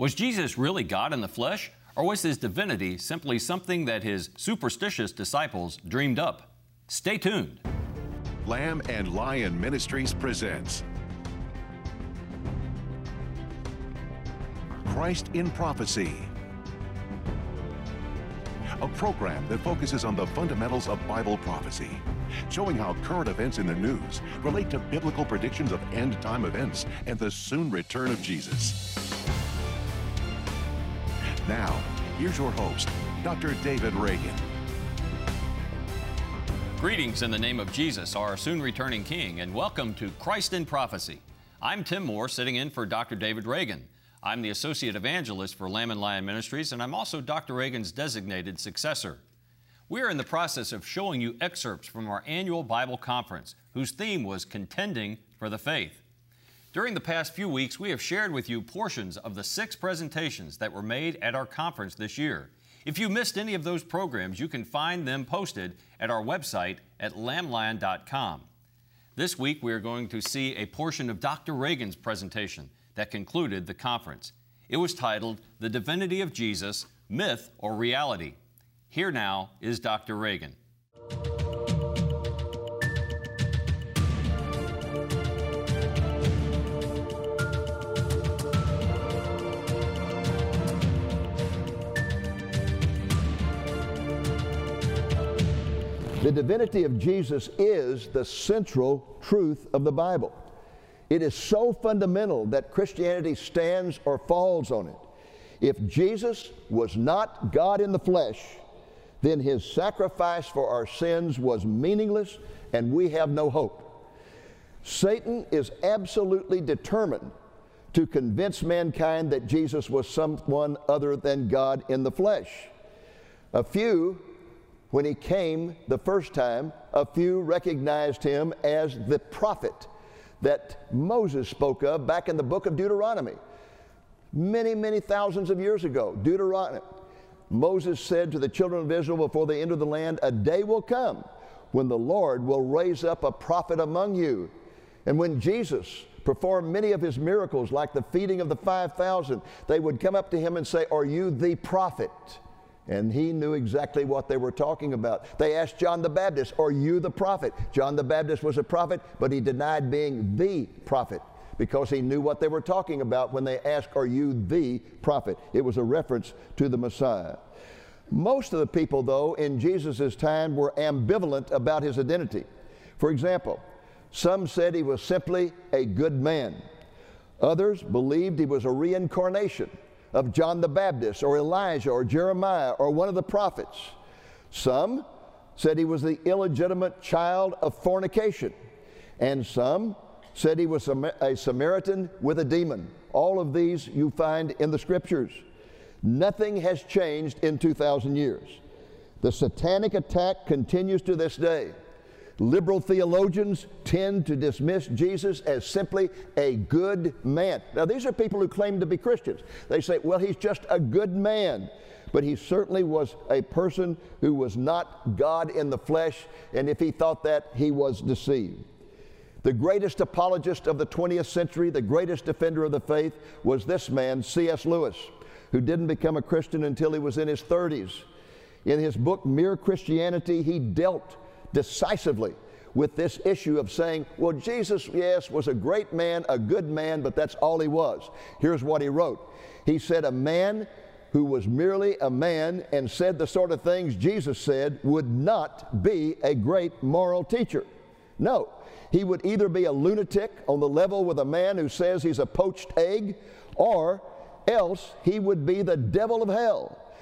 Was Jesus really God in the flesh, or was his divinity simply something that his superstitious disciples dreamed up? Stay tuned. Lamb and Lion Ministries presents Christ in Prophecy, a program that focuses on the fundamentals of Bible prophecy, showing how current events in the news relate to biblical predictions of end time events and the soon return of Jesus. Now, here's your host, Dr. David Reagan. Greetings in the name of Jesus, our soon returning King, and welcome to Christ in Prophecy. I'm Tim Moore, sitting in for Dr. David Reagan. I'm the Associate Evangelist for Lamb and Lion Ministries, and I'm also Dr. Reagan's designated successor. We are in the process of showing you excerpts from our annual Bible conference, whose theme was Contending for the Faith. During the past few weeks, we have shared with you portions of the six presentations that were made at our conference this year. If you missed any of those programs, you can find them posted at our website at lamblion.com. This week, we are going to see a portion of Dr. Reagan's presentation that concluded the conference. It was titled The Divinity of Jesus Myth or Reality. Here now is Dr. Reagan. The divinity of Jesus is the central truth of the Bible. It is so fundamental that Christianity stands or falls on it. If Jesus was not God in the flesh, then his sacrifice for our sins was meaningless and we have no hope. Satan is absolutely determined to convince mankind that Jesus was someone other than God in the flesh. A few when he came the first time, a few recognized him as the prophet that Moses spoke of back in the book of Deuteronomy. Many, many thousands of years ago, Deuteronomy. Moses said to the children of Israel before they enter the land, A day will come when the Lord will raise up a prophet among you. And when Jesus performed many of his miracles, like the feeding of the 5,000, they would come up to him and say, Are you the prophet? And he knew exactly what they were talking about. They asked John the Baptist, Are you the prophet? John the Baptist was a prophet, but he denied being the prophet because he knew what they were talking about when they asked, Are you the prophet? It was a reference to the Messiah. Most of the people, though, in Jesus' time were ambivalent about his identity. For example, some said he was simply a good man. Others believed he was a reincarnation of John the Baptist or Elijah or Jeremiah or one of the prophets. Some said he was the illegitimate child of fornication, and some said he was a Samaritan with a demon. All of these you find in the scriptures. Nothing has changed in 2,000 years. The satanic attack continues to this day. Liberal theologians tend to dismiss Jesus as simply a good man. Now, these are people who claim to be Christians. They say, well, he's just a good man. But he certainly was a person who was not God in the flesh, and if he thought that, he was deceived. The greatest apologist of the 20th century, the greatest defender of the faith, was this man, C.S. Lewis, who didn't become a Christian until he was in his 30s. In his book, Mere Christianity, he dealt decisively with this issue of saying, well, Jesus, yes, was a great man, a good man, but that's all he was. Here's what he wrote He said, A man who was merely a man and said the sort of things Jesus said would not be a great moral teacher. No, he would either be a lunatic on the level with a man who says he's a poached egg, or else he would be the devil of hell.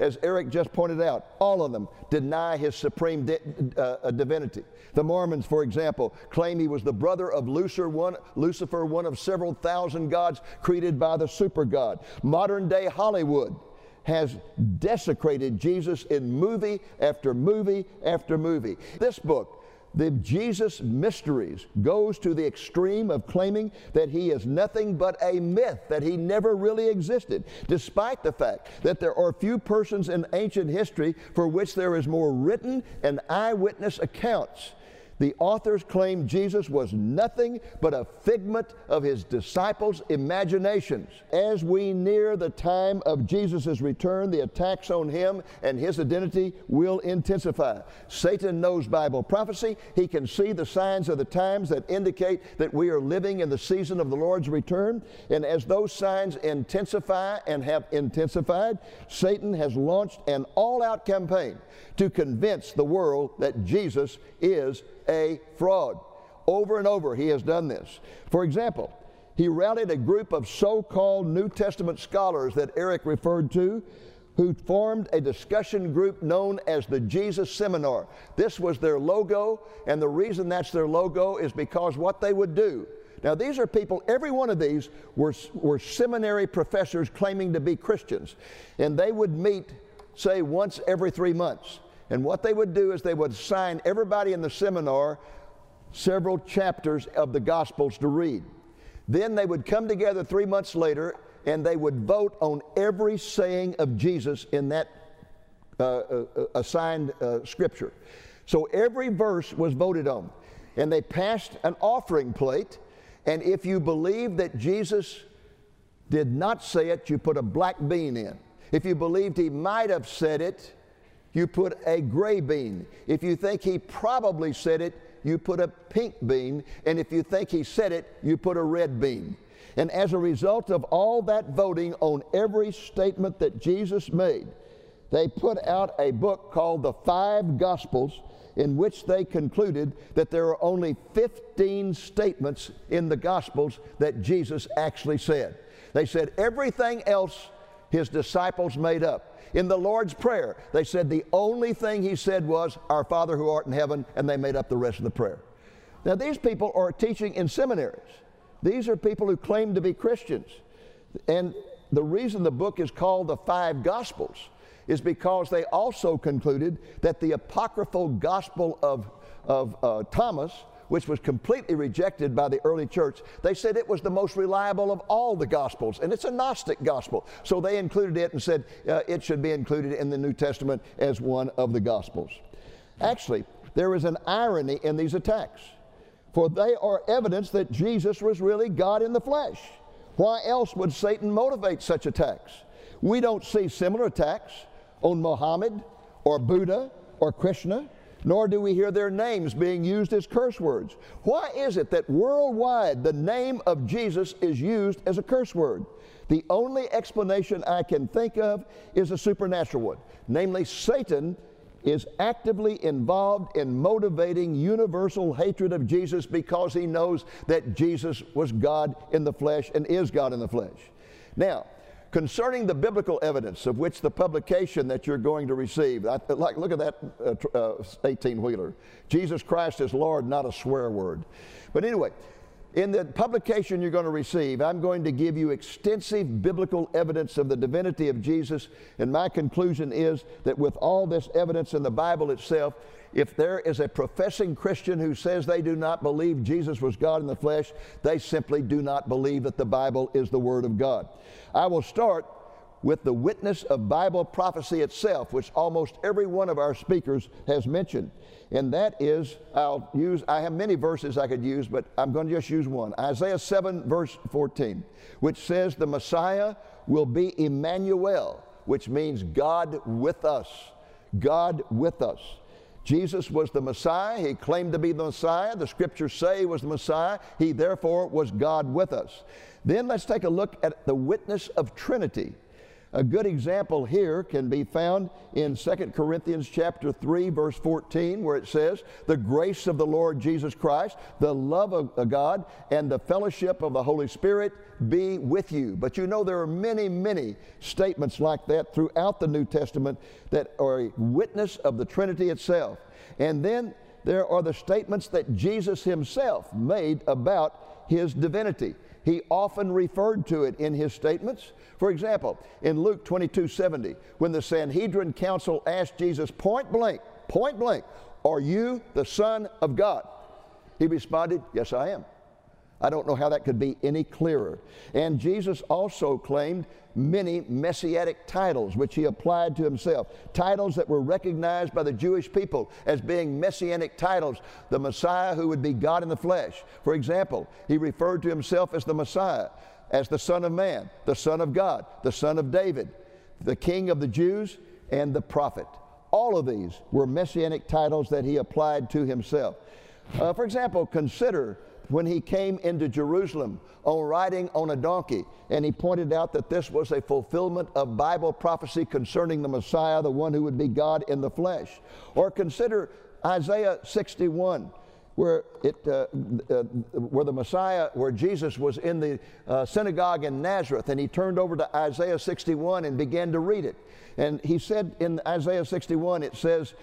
as Eric just pointed out, all of them deny his supreme di- uh, uh, divinity. The Mormons, for example, claim he was the brother of Lucifer one, Lucifer, one of several thousand gods created by the super God. Modern day Hollywood has desecrated Jesus in movie after movie after movie. This book, the Jesus Mysteries goes to the extreme of claiming that he is nothing but a myth, that he never really existed, despite the fact that there are few persons in ancient history for which there is more written and eyewitness accounts the authors claim Jesus was nothing but a figment of his disciples' imaginations. As we near the time of Jesus' return, the attacks on him and his identity will intensify. Satan knows Bible prophecy. He can see the signs of the times that indicate that we are living in the season of the Lord's return. And as those signs intensify and have intensified, Satan has launched an all out campaign to convince the world that Jesus is a fraud. Over and over, he has done this. For example, he rallied a group of so called New Testament scholars that Eric referred to who formed a discussion group known as the Jesus Seminar. This was their logo, and the reason that's their logo is because what they would do. Now, these are people, every one of these were, were seminary professors claiming to be Christians, and they would meet, say, once every three months. And what they would do is they would assign everybody in the seminar several chapters of the Gospels to read. Then they would come together three months later and they would vote on every saying of Jesus in that uh, uh, assigned uh, scripture. So every verse was voted on. And they passed an offering plate. And if you believed that Jesus did not say it, you put a black bean in. If you believed he might have said it, you put a gray bean. If you think he probably said it, you put a pink bean. And if you think he said it, you put a red bean. And as a result of all that voting on every statement that Jesus made, they put out a book called The Five Gospels, in which they concluded that there are only 15 statements in the Gospels that Jesus actually said. They said everything else his disciples made up. In the Lord's Prayer, they said the only thing he said was, Our Father who art in heaven, and they made up the rest of the prayer. Now, these people are teaching in seminaries. These are people who claim to be Christians. And the reason the book is called the Five Gospels is because they also concluded that the apocryphal gospel of, of uh, Thomas which was completely rejected by the early church, they said it was the most reliable of all the gospels, and it's a Gnostic gospel. So they included it and said uh, it should be included in the New Testament as one of the gospels. Actually, there is an irony in these attacks, for they are evidence that Jesus was really God in the flesh. Why else would Satan motivate such attacks? We don't see similar attacks on Muhammad or Buddha or Krishna nor do we hear their names being used as curse words. Why is it that worldwide the name of Jesus is used as a curse word? The only explanation I can think of is a supernatural one, namely, Satan is actively involved in motivating universal hatred of Jesus because he knows that Jesus was God in the flesh and is God in the flesh. Now, concerning the biblical evidence of which the publication that you're going to receive, I, like look at that 18 uh, uh wheeler. Jesus Christ is Lord, not a swear word. But anyway, in the publication you're going to receive, I'm going to give you extensive biblical evidence of the divinity of Jesus. And my conclusion is that with all this evidence in the Bible itself, if there is a professing Christian who says they do not believe Jesus was God in the flesh, they simply do not believe that the Bible is the Word of God. I will start with the witness of Bible prophecy itself, which almost every one of our speakers has mentioned. And that is, I'll use, I have many verses I could use, but I'm going to just use one. Isaiah 7, verse 14, which says, The Messiah will be Emmanuel, which means God with us. God with us. Jesus was the Messiah. He claimed to be the Messiah. The scriptures say he was the Messiah. He therefore was God with us. Then let's take a look at the witness of Trinity. A good example here can be found in 2 Corinthians chapter 3 verse 14 where it says, "The grace of the Lord Jesus Christ, the love of God, and the fellowship of the Holy Spirit be with you." But you know there are many, many statements like that throughout the New Testament that are a witness of the Trinity itself. And then there are the statements that Jesus himself made about his divinity. He often referred to it in his statements. For example, in Luke 22 70, when the Sanhedrin council asked Jesus point blank, point blank, Are you the Son of God? He responded, Yes, I am. I don't know how that could be any clearer. And Jesus also claimed many messianic titles, which he applied to himself. Titles that were recognized by the Jewish people as being messianic titles, the Messiah who would be God in the flesh. For example, he referred to himself as the Messiah, as the Son of Man, the Son of God, the Son of David, the King of the Jews, and the Prophet. All of these were messianic titles that he applied to himself. Uh, for example, consider when he came into Jerusalem on riding on a donkey, and he pointed out that this was a fulfillment of Bible prophecy concerning the Messiah, the one who would be God in the flesh. Or consider Isaiah 61 where it uh, uh, where the Messiah, where Jesus was in the uh, synagogue in Nazareth, and he turned over to Isaiah 61 and began to read it. And he said in Isaiah 61, it says,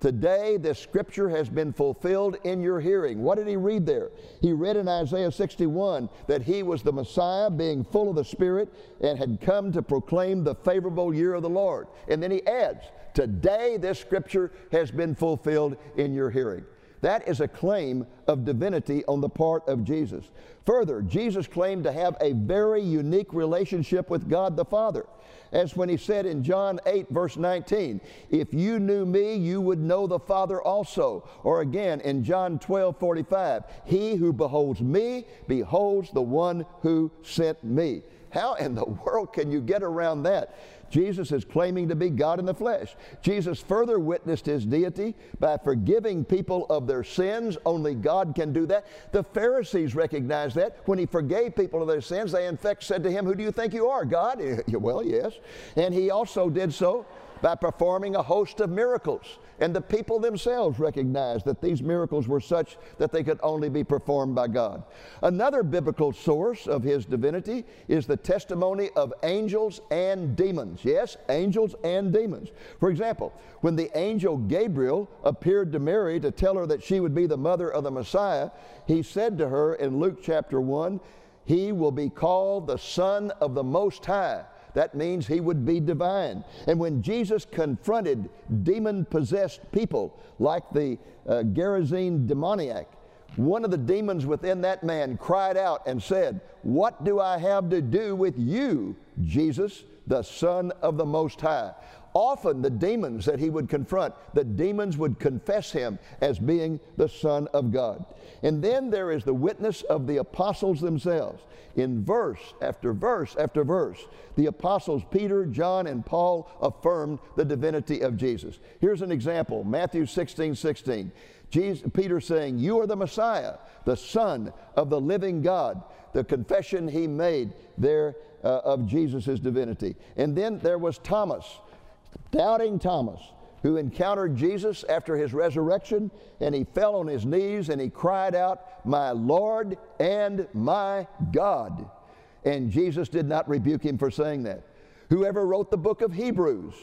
Today, this scripture has been fulfilled in your hearing. What did he read there? He read in Isaiah 61 that he was the Messiah, being full of the Spirit, and had come to proclaim the favorable year of the Lord. And then he adds, Today, this scripture has been fulfilled in your hearing. That is a claim of divinity on the part of Jesus. Further, Jesus claimed to have a very unique relationship with God the Father as when he said in John 8, verse 19, If you knew me, you would know the Father also. Or again in John 12, 45, He who beholds me beholds the one who sent me. How in the world can you get around that? Jesus is claiming to be God in the flesh. Jesus further witnessed his deity by forgiving people of their sins. Only God can do that. The Pharisees recognized that. When he forgave people of their sins, they in fact said to him, Who do you think you are, God? well, yes. And he also did so by performing a host of miracles. And the people themselves recognized that these miracles were such that they could only be performed by God. Another biblical source of his divinity is the testimony of angels and demons. Yes, angels and demons. For example, when the angel Gabriel appeared to Mary to tell her that she would be the mother of the Messiah, he said to her in Luke chapter 1, He will be called the Son of the Most High that means he would be divine. And when Jesus confronted demon possessed people like the uh, Gerasene demoniac, one of the demons within that man cried out and said, What do I have to do with you, Jesus, the Son of the Most High? Often, the demons that he would confront, the demons would confess him as being the Son of God. And then there is the witness of the apostles themselves. In verse after verse after verse, the apostles Peter, John, and Paul affirmed the divinity of Jesus. Here's an example Matthew 16 16. Jesus, Peter saying, You are the Messiah, the Son of the living God. The confession he made there uh, of Jesus' divinity. And then there was Thomas doubting Thomas, who encountered Jesus after his resurrection, and he fell on his knees and he cried out, My Lord and my God. And Jesus did not rebuke him for saying that. Whoever wrote the book of Hebrews,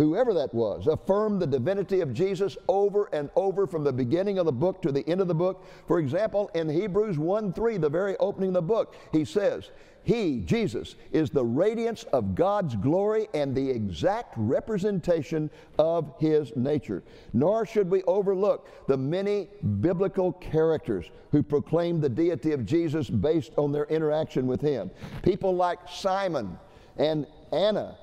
whoever that was, affirmed the divinity of Jesus over and over from the beginning of the book to the end of the book. For example, in Hebrews 1 3, the very opening of the book, he says, he, Jesus, is the radiance of God's glory and the exact representation of His nature. Nor should we overlook the many biblical characters who proclaim the deity of Jesus based on their interaction with Him. People like Simon and Anna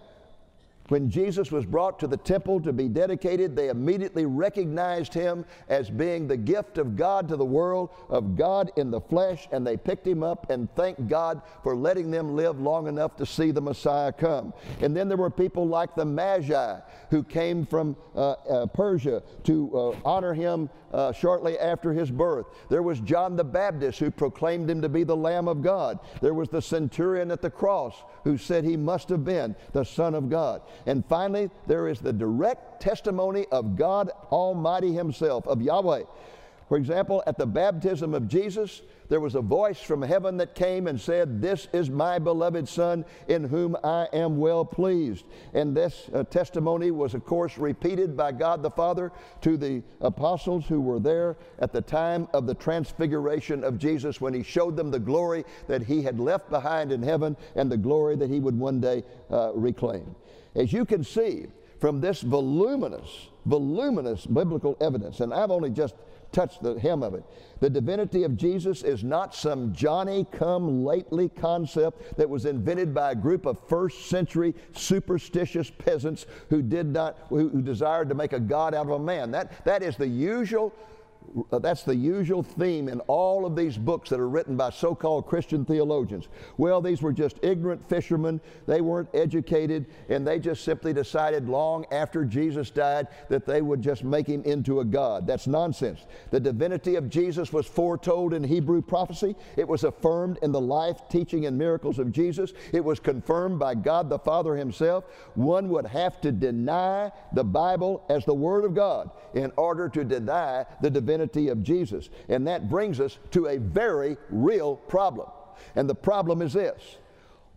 When Jesus was brought to the temple to be dedicated, they immediately recognized him as being the gift of God to the world, of God in the flesh, and they picked him up and thanked God for letting them live long enough to see the Messiah come. And then there were people like the Magi who came from uh, uh, Persia to uh, honor him uh, shortly after his birth. There was John the Baptist who proclaimed him to be the Lamb of God. There was the centurion at the cross who said he must have been the Son of God. And finally, there is the direct testimony of God Almighty Himself, of Yahweh. For example, at the baptism of Jesus, there was a voice from heaven that came and said, This is my beloved Son in whom I am well pleased. And this uh, testimony was, of course, repeated by God the Father to the apostles who were there at the time of the transfiguration of Jesus when he showed them the glory that he had left behind in heaven and the glory that he would one day uh, reclaim. As you can see from this voluminous, voluminous biblical evidence, and I've only just touched the hem of it. The divinity of Jesus is not some Johnny come lately concept that was invented by a group of first century superstitious peasants who did not who, who desired to make a god out of a man. That that is the usual Uh, that's the usual theme in all of these books that are written by so called Christian theologians. Well, these were just ignorant fishermen. They weren't educated, and they just simply decided long after Jesus died that they would just make him into a God. That's nonsense. The divinity of Jesus was foretold in Hebrew prophecy, it was affirmed in the life, teaching, and miracles of Jesus, it was confirmed by God the Father Himself. One would have to deny the Bible as the Word of God in order to deny the divinity of Jesus. And that brings us to a very real problem. And the problem is this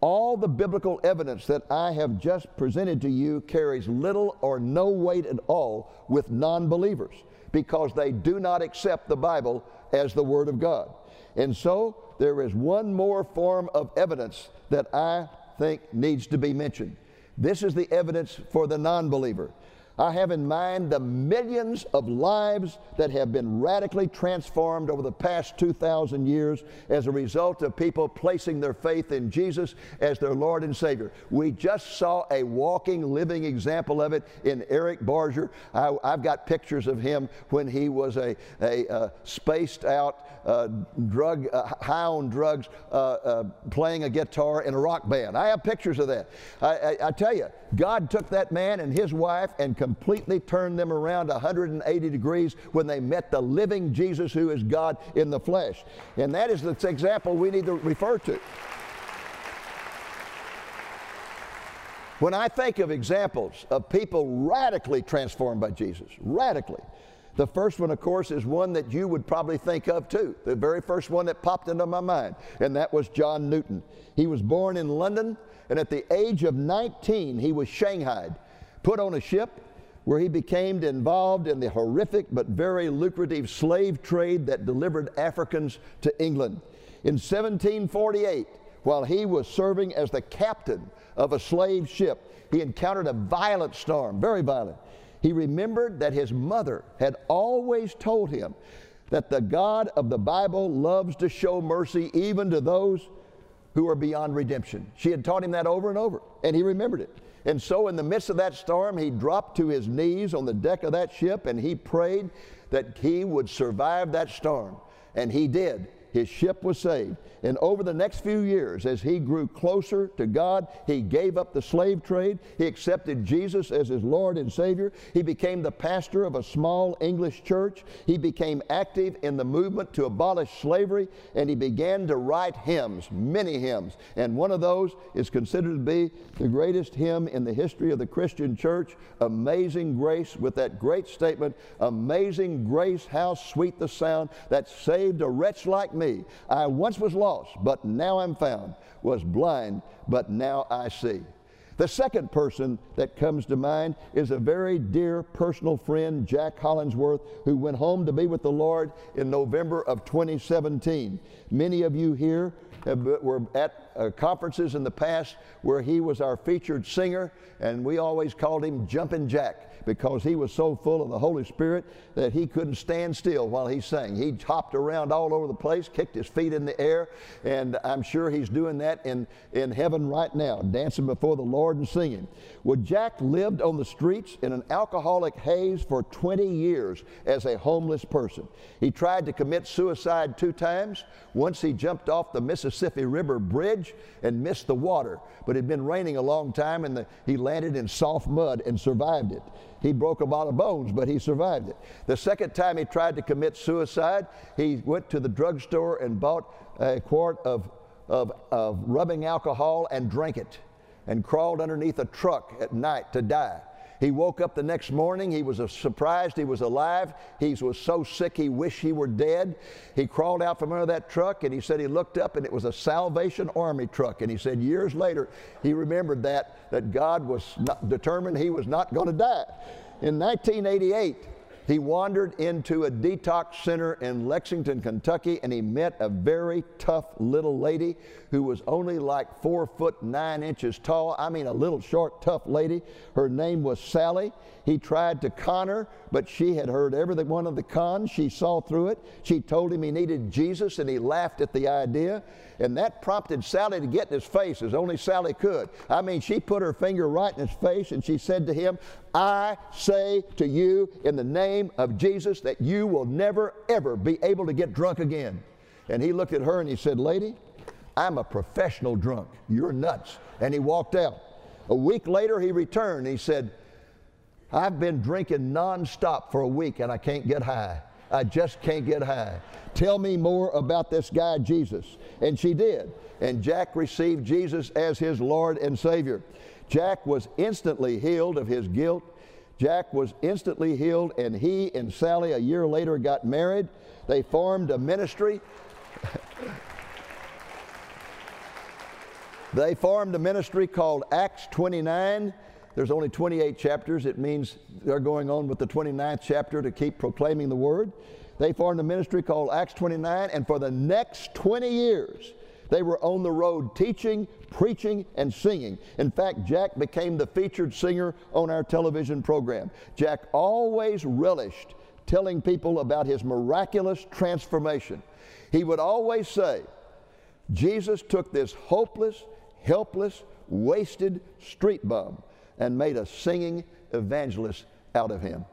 all the biblical evidence that I have just presented to you carries little or no weight at all with non believers because they do not accept the Bible as the Word of God. And so there is one more form of evidence that I think needs to be mentioned. This is the evidence for the non believer. I have in mind the millions of lives that have been radically transformed over the past 2,000 years as a result of people placing their faith in Jesus as their Lord and Savior. We just saw a walking, living example of it in Eric Barger. I, have got pictures of him when he was a, a, a spaced out uh, drug, uh, high on drugs, uh, uh, playing a guitar in a rock band. I have pictures of that. I, I, I tell you, God took that man and his wife and completely turned them around 180 degrees when they met the living Jesus who is God in the flesh. And that is the example we need to refer to. When I think of examples of people radically transformed by Jesus, radically, the first one, of course, is one that you would probably think of too. The very first one that popped into my mind, and that was John Newton. He was born in London, and at the age of 19, he was shanghaied, put on a ship, where he became involved in the horrific but very lucrative slave trade that delivered Africans to England. In 1748, while he was serving as the captain of a slave ship, he encountered a violent storm, very violent. He remembered that his mother had always told him that the God of the Bible loves to show mercy even to those who are beyond redemption. She had taught him that over and over, and he remembered it. And so, in the midst of that storm, he dropped to his knees on the deck of that ship and he prayed that he would survive that storm. And he did his ship was saved. And over the next few years, as he grew closer to God, he gave up the slave trade. He accepted Jesus as his Lord and Savior. He became the pastor of a small English church. He became active in the movement to abolish slavery, and he began to write hymns, many hymns. And one of those is considered to be the greatest hymn in the history of the Christian church, Amazing Grace, with that great statement Amazing Grace, how sweet the sound that saved a wretch like me me. I once was lost, but now I'm found, was blind, but now I see. The second person that comes to mind is a very dear personal friend, Jack Hollingsworth, who went home to be with the Lord in November of 2017. Many of you here have, were at uh, conferences in the past where he was our featured singer, and we always called him Jumpin' Jack because he was so full of the Holy Spirit that he couldn't stand still while he sang. He hopped around all over the place, kicked his feet in the air, and I'm sure he's doing that in, in heaven right now, dancing before the Lord and singing. Well, Jack lived on the streets in an alcoholic haze for 20 years as a homeless person. He tried to commit suicide two times. Once he jumped off the Mississippi River Bridge and missed the water, but it had been raining a long time and the, he landed in soft mud and survived it. He broke a lot of bones, but he survived it. The second time he tried to commit suicide, he went to the drugstore and bought a quart of, of, of rubbing alcohol and drank it and crawled underneath a truck at night to die. He woke up the next morning. He was surprised he was alive. He was so sick he wished he were dead. He crawled out from under that truck and he said he looked up and it was a Salvation Army truck. And he said years later he remembered that, that God was determined he was not going to die. In 1988, he wandered into a detox center in Lexington, Kentucky, and he met a very tough little lady who was only like four foot nine inches tall. I mean, a little short, tough lady. Her name was Sally. He tried to con her, but she had heard every one of the cons. She saw through it. She told him he needed Jesus, and he laughed at the idea. And that prompted Sally to get in his face as only Sally could. I mean, she put her finger right in his face and she said to him, I say to you in the name of Jesus that you will never, ever be able to get drunk again. And he looked at her and he said, Lady, I'm a professional drunk. You're nuts. And he walked out. A week later, he returned. He said, I've been drinking nonstop for a week and I can't get high. I just can't get high. Tell me more about this guy, Jesus. And she did. And Jack received Jesus as his Lord and Savior. Jack was instantly healed of his guilt. Jack was instantly healed, and he and Sally a year later got married. They formed a ministry. they formed a ministry called Acts 29 there's only 28 chapters. It means they're going on with the 29th chapter to keep proclaiming the word. They formed a ministry called Acts 29, and for the next 20 years, they were on the road teaching, preaching, and singing. In fact, Jack became the featured singer on our television program. Jack always relished telling people about his miraculous transformation. He would always say, Jesus took this hopeless, helpless, wasted street bum and made a singing evangelist out of him.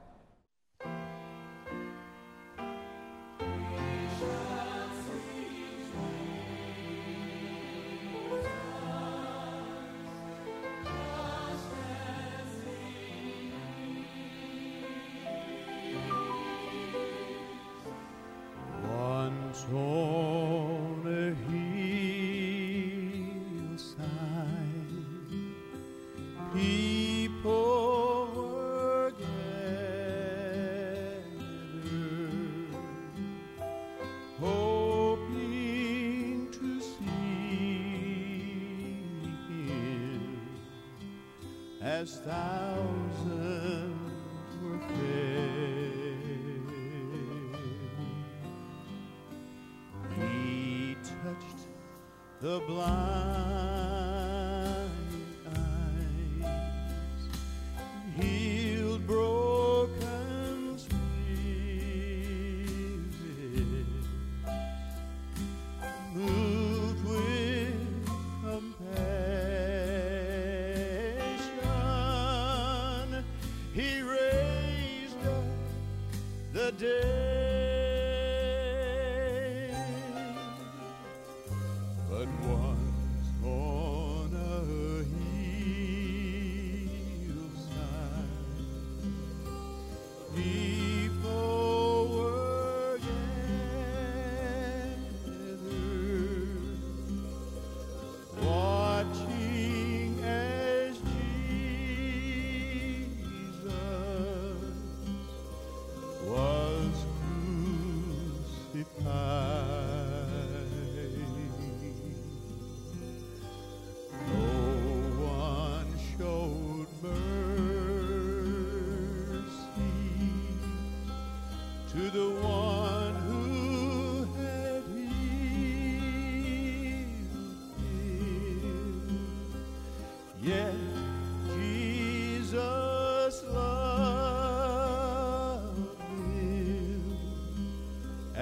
The blind.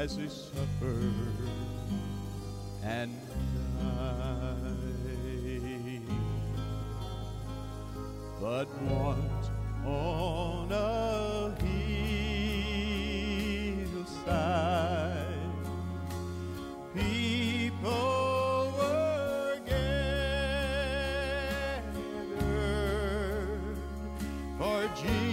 As he suffered and died. But once on a hillside, people were gathered, for Jesus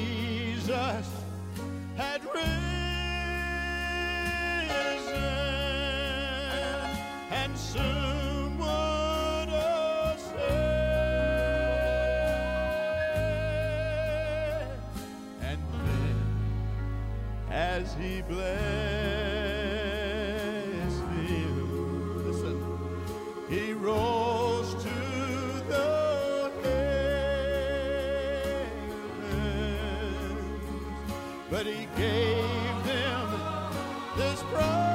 as he blessed him, listen, he rose to the heavens, but he gave them this promise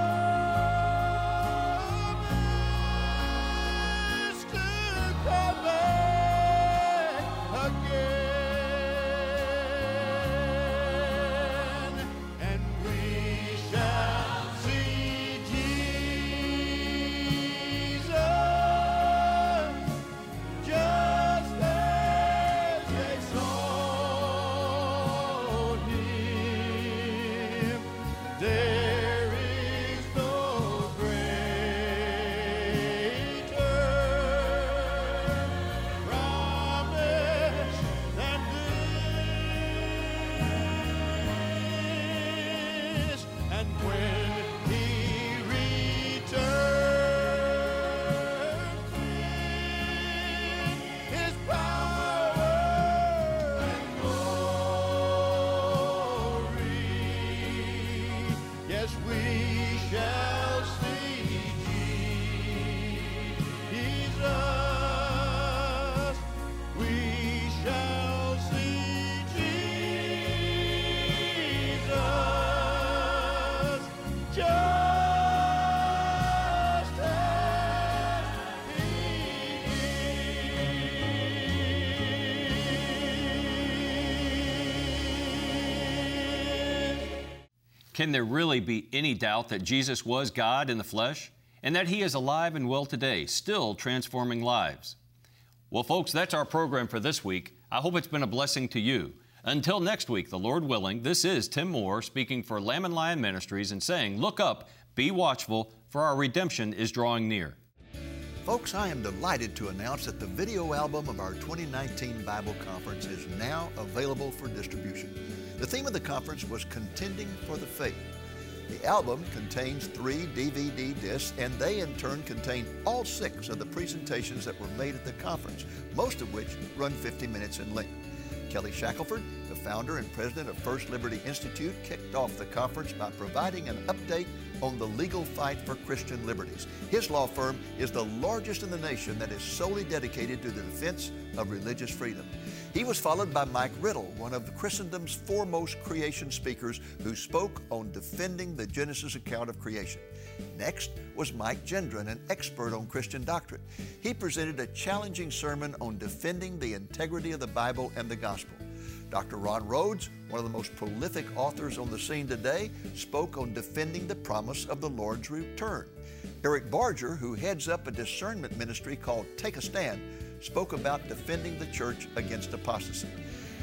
we shall Can there really be any doubt that Jesus was God in the flesh and that He is alive and well today, still transforming lives? Well, folks, that's our program for this week. I hope it's been a blessing to you. Until next week, the Lord willing, this is Tim Moore speaking for Lamb and Lion Ministries and saying, Look up, be watchful, for our redemption is drawing near. Folks, I am delighted to announce that the video album of our 2019 Bible Conference is now available for distribution. The theme of the conference was Contending for the Faith. The album contains three DVD discs, and they in turn contain all six of the presentations that were made at the conference, most of which run 50 minutes in length. Kelly Shackelford, the founder and president of First Liberty Institute, kicked off the conference by providing an update on the legal fight for Christian liberties. His law firm is the largest in the nation that is solely dedicated to the defense of religious freedom. He was followed by Mike Riddle, one of Christendom's foremost creation speakers, who spoke on defending the Genesis account of creation. Next was Mike Gendron, an expert on Christian doctrine. He presented a challenging sermon on defending the integrity of the Bible and the gospel. Dr. Ron Rhodes, one of the most prolific authors on the scene today, spoke on defending the promise of the Lord's return. Eric Barger, who heads up a discernment ministry called Take a Stand, spoke about defending the church against apostasy.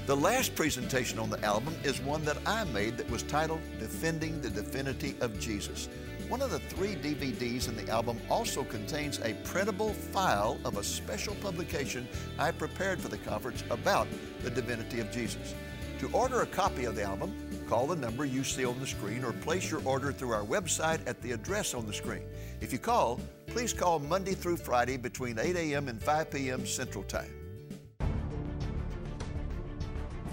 The last presentation on the album is one that I made that was titled Defending the Divinity of Jesus. One of the three DVDs in the album also contains a printable file of a special publication I prepared for the conference about the divinity of Jesus. To order a copy of the album, call the number you see on the screen or place your order through our website at the address on the screen. If you call, please call Monday through Friday between 8 a.m. and 5 p.m. Central Time.